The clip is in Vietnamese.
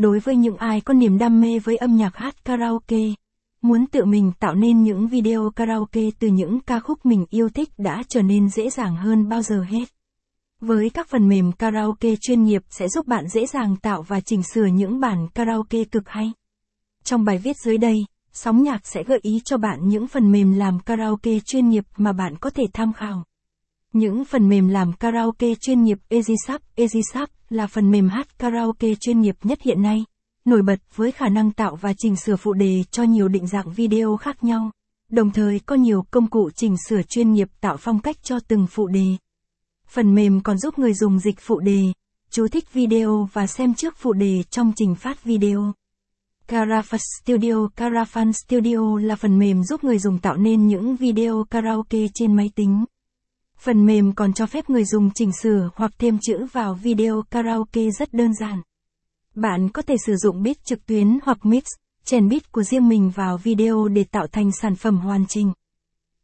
đối với những ai có niềm đam mê với âm nhạc hát karaoke. Muốn tự mình tạo nên những video karaoke từ những ca khúc mình yêu thích đã trở nên dễ dàng hơn bao giờ hết. Với các phần mềm karaoke chuyên nghiệp sẽ giúp bạn dễ dàng tạo và chỉnh sửa những bản karaoke cực hay. Trong bài viết dưới đây, Sóng nhạc sẽ gợi ý cho bạn những phần mềm làm karaoke chuyên nghiệp mà bạn có thể tham khảo. Những phần mềm làm karaoke chuyên nghiệp EasySap EasySap là phần mềm hát karaoke chuyên nghiệp nhất hiện nay, nổi bật với khả năng tạo và chỉnh sửa phụ đề cho nhiều định dạng video khác nhau, đồng thời có nhiều công cụ chỉnh sửa chuyên nghiệp tạo phong cách cho từng phụ đề. Phần mềm còn giúp người dùng dịch phụ đề, chú thích video và xem trước phụ đề trong trình phát video. Carafan Studio Carafan Studio là phần mềm giúp người dùng tạo nên những video karaoke trên máy tính. Phần mềm còn cho phép người dùng chỉnh sửa hoặc thêm chữ vào video karaoke rất đơn giản. Bạn có thể sử dụng beat trực tuyến hoặc mix, chèn beat của riêng mình vào video để tạo thành sản phẩm hoàn chỉnh.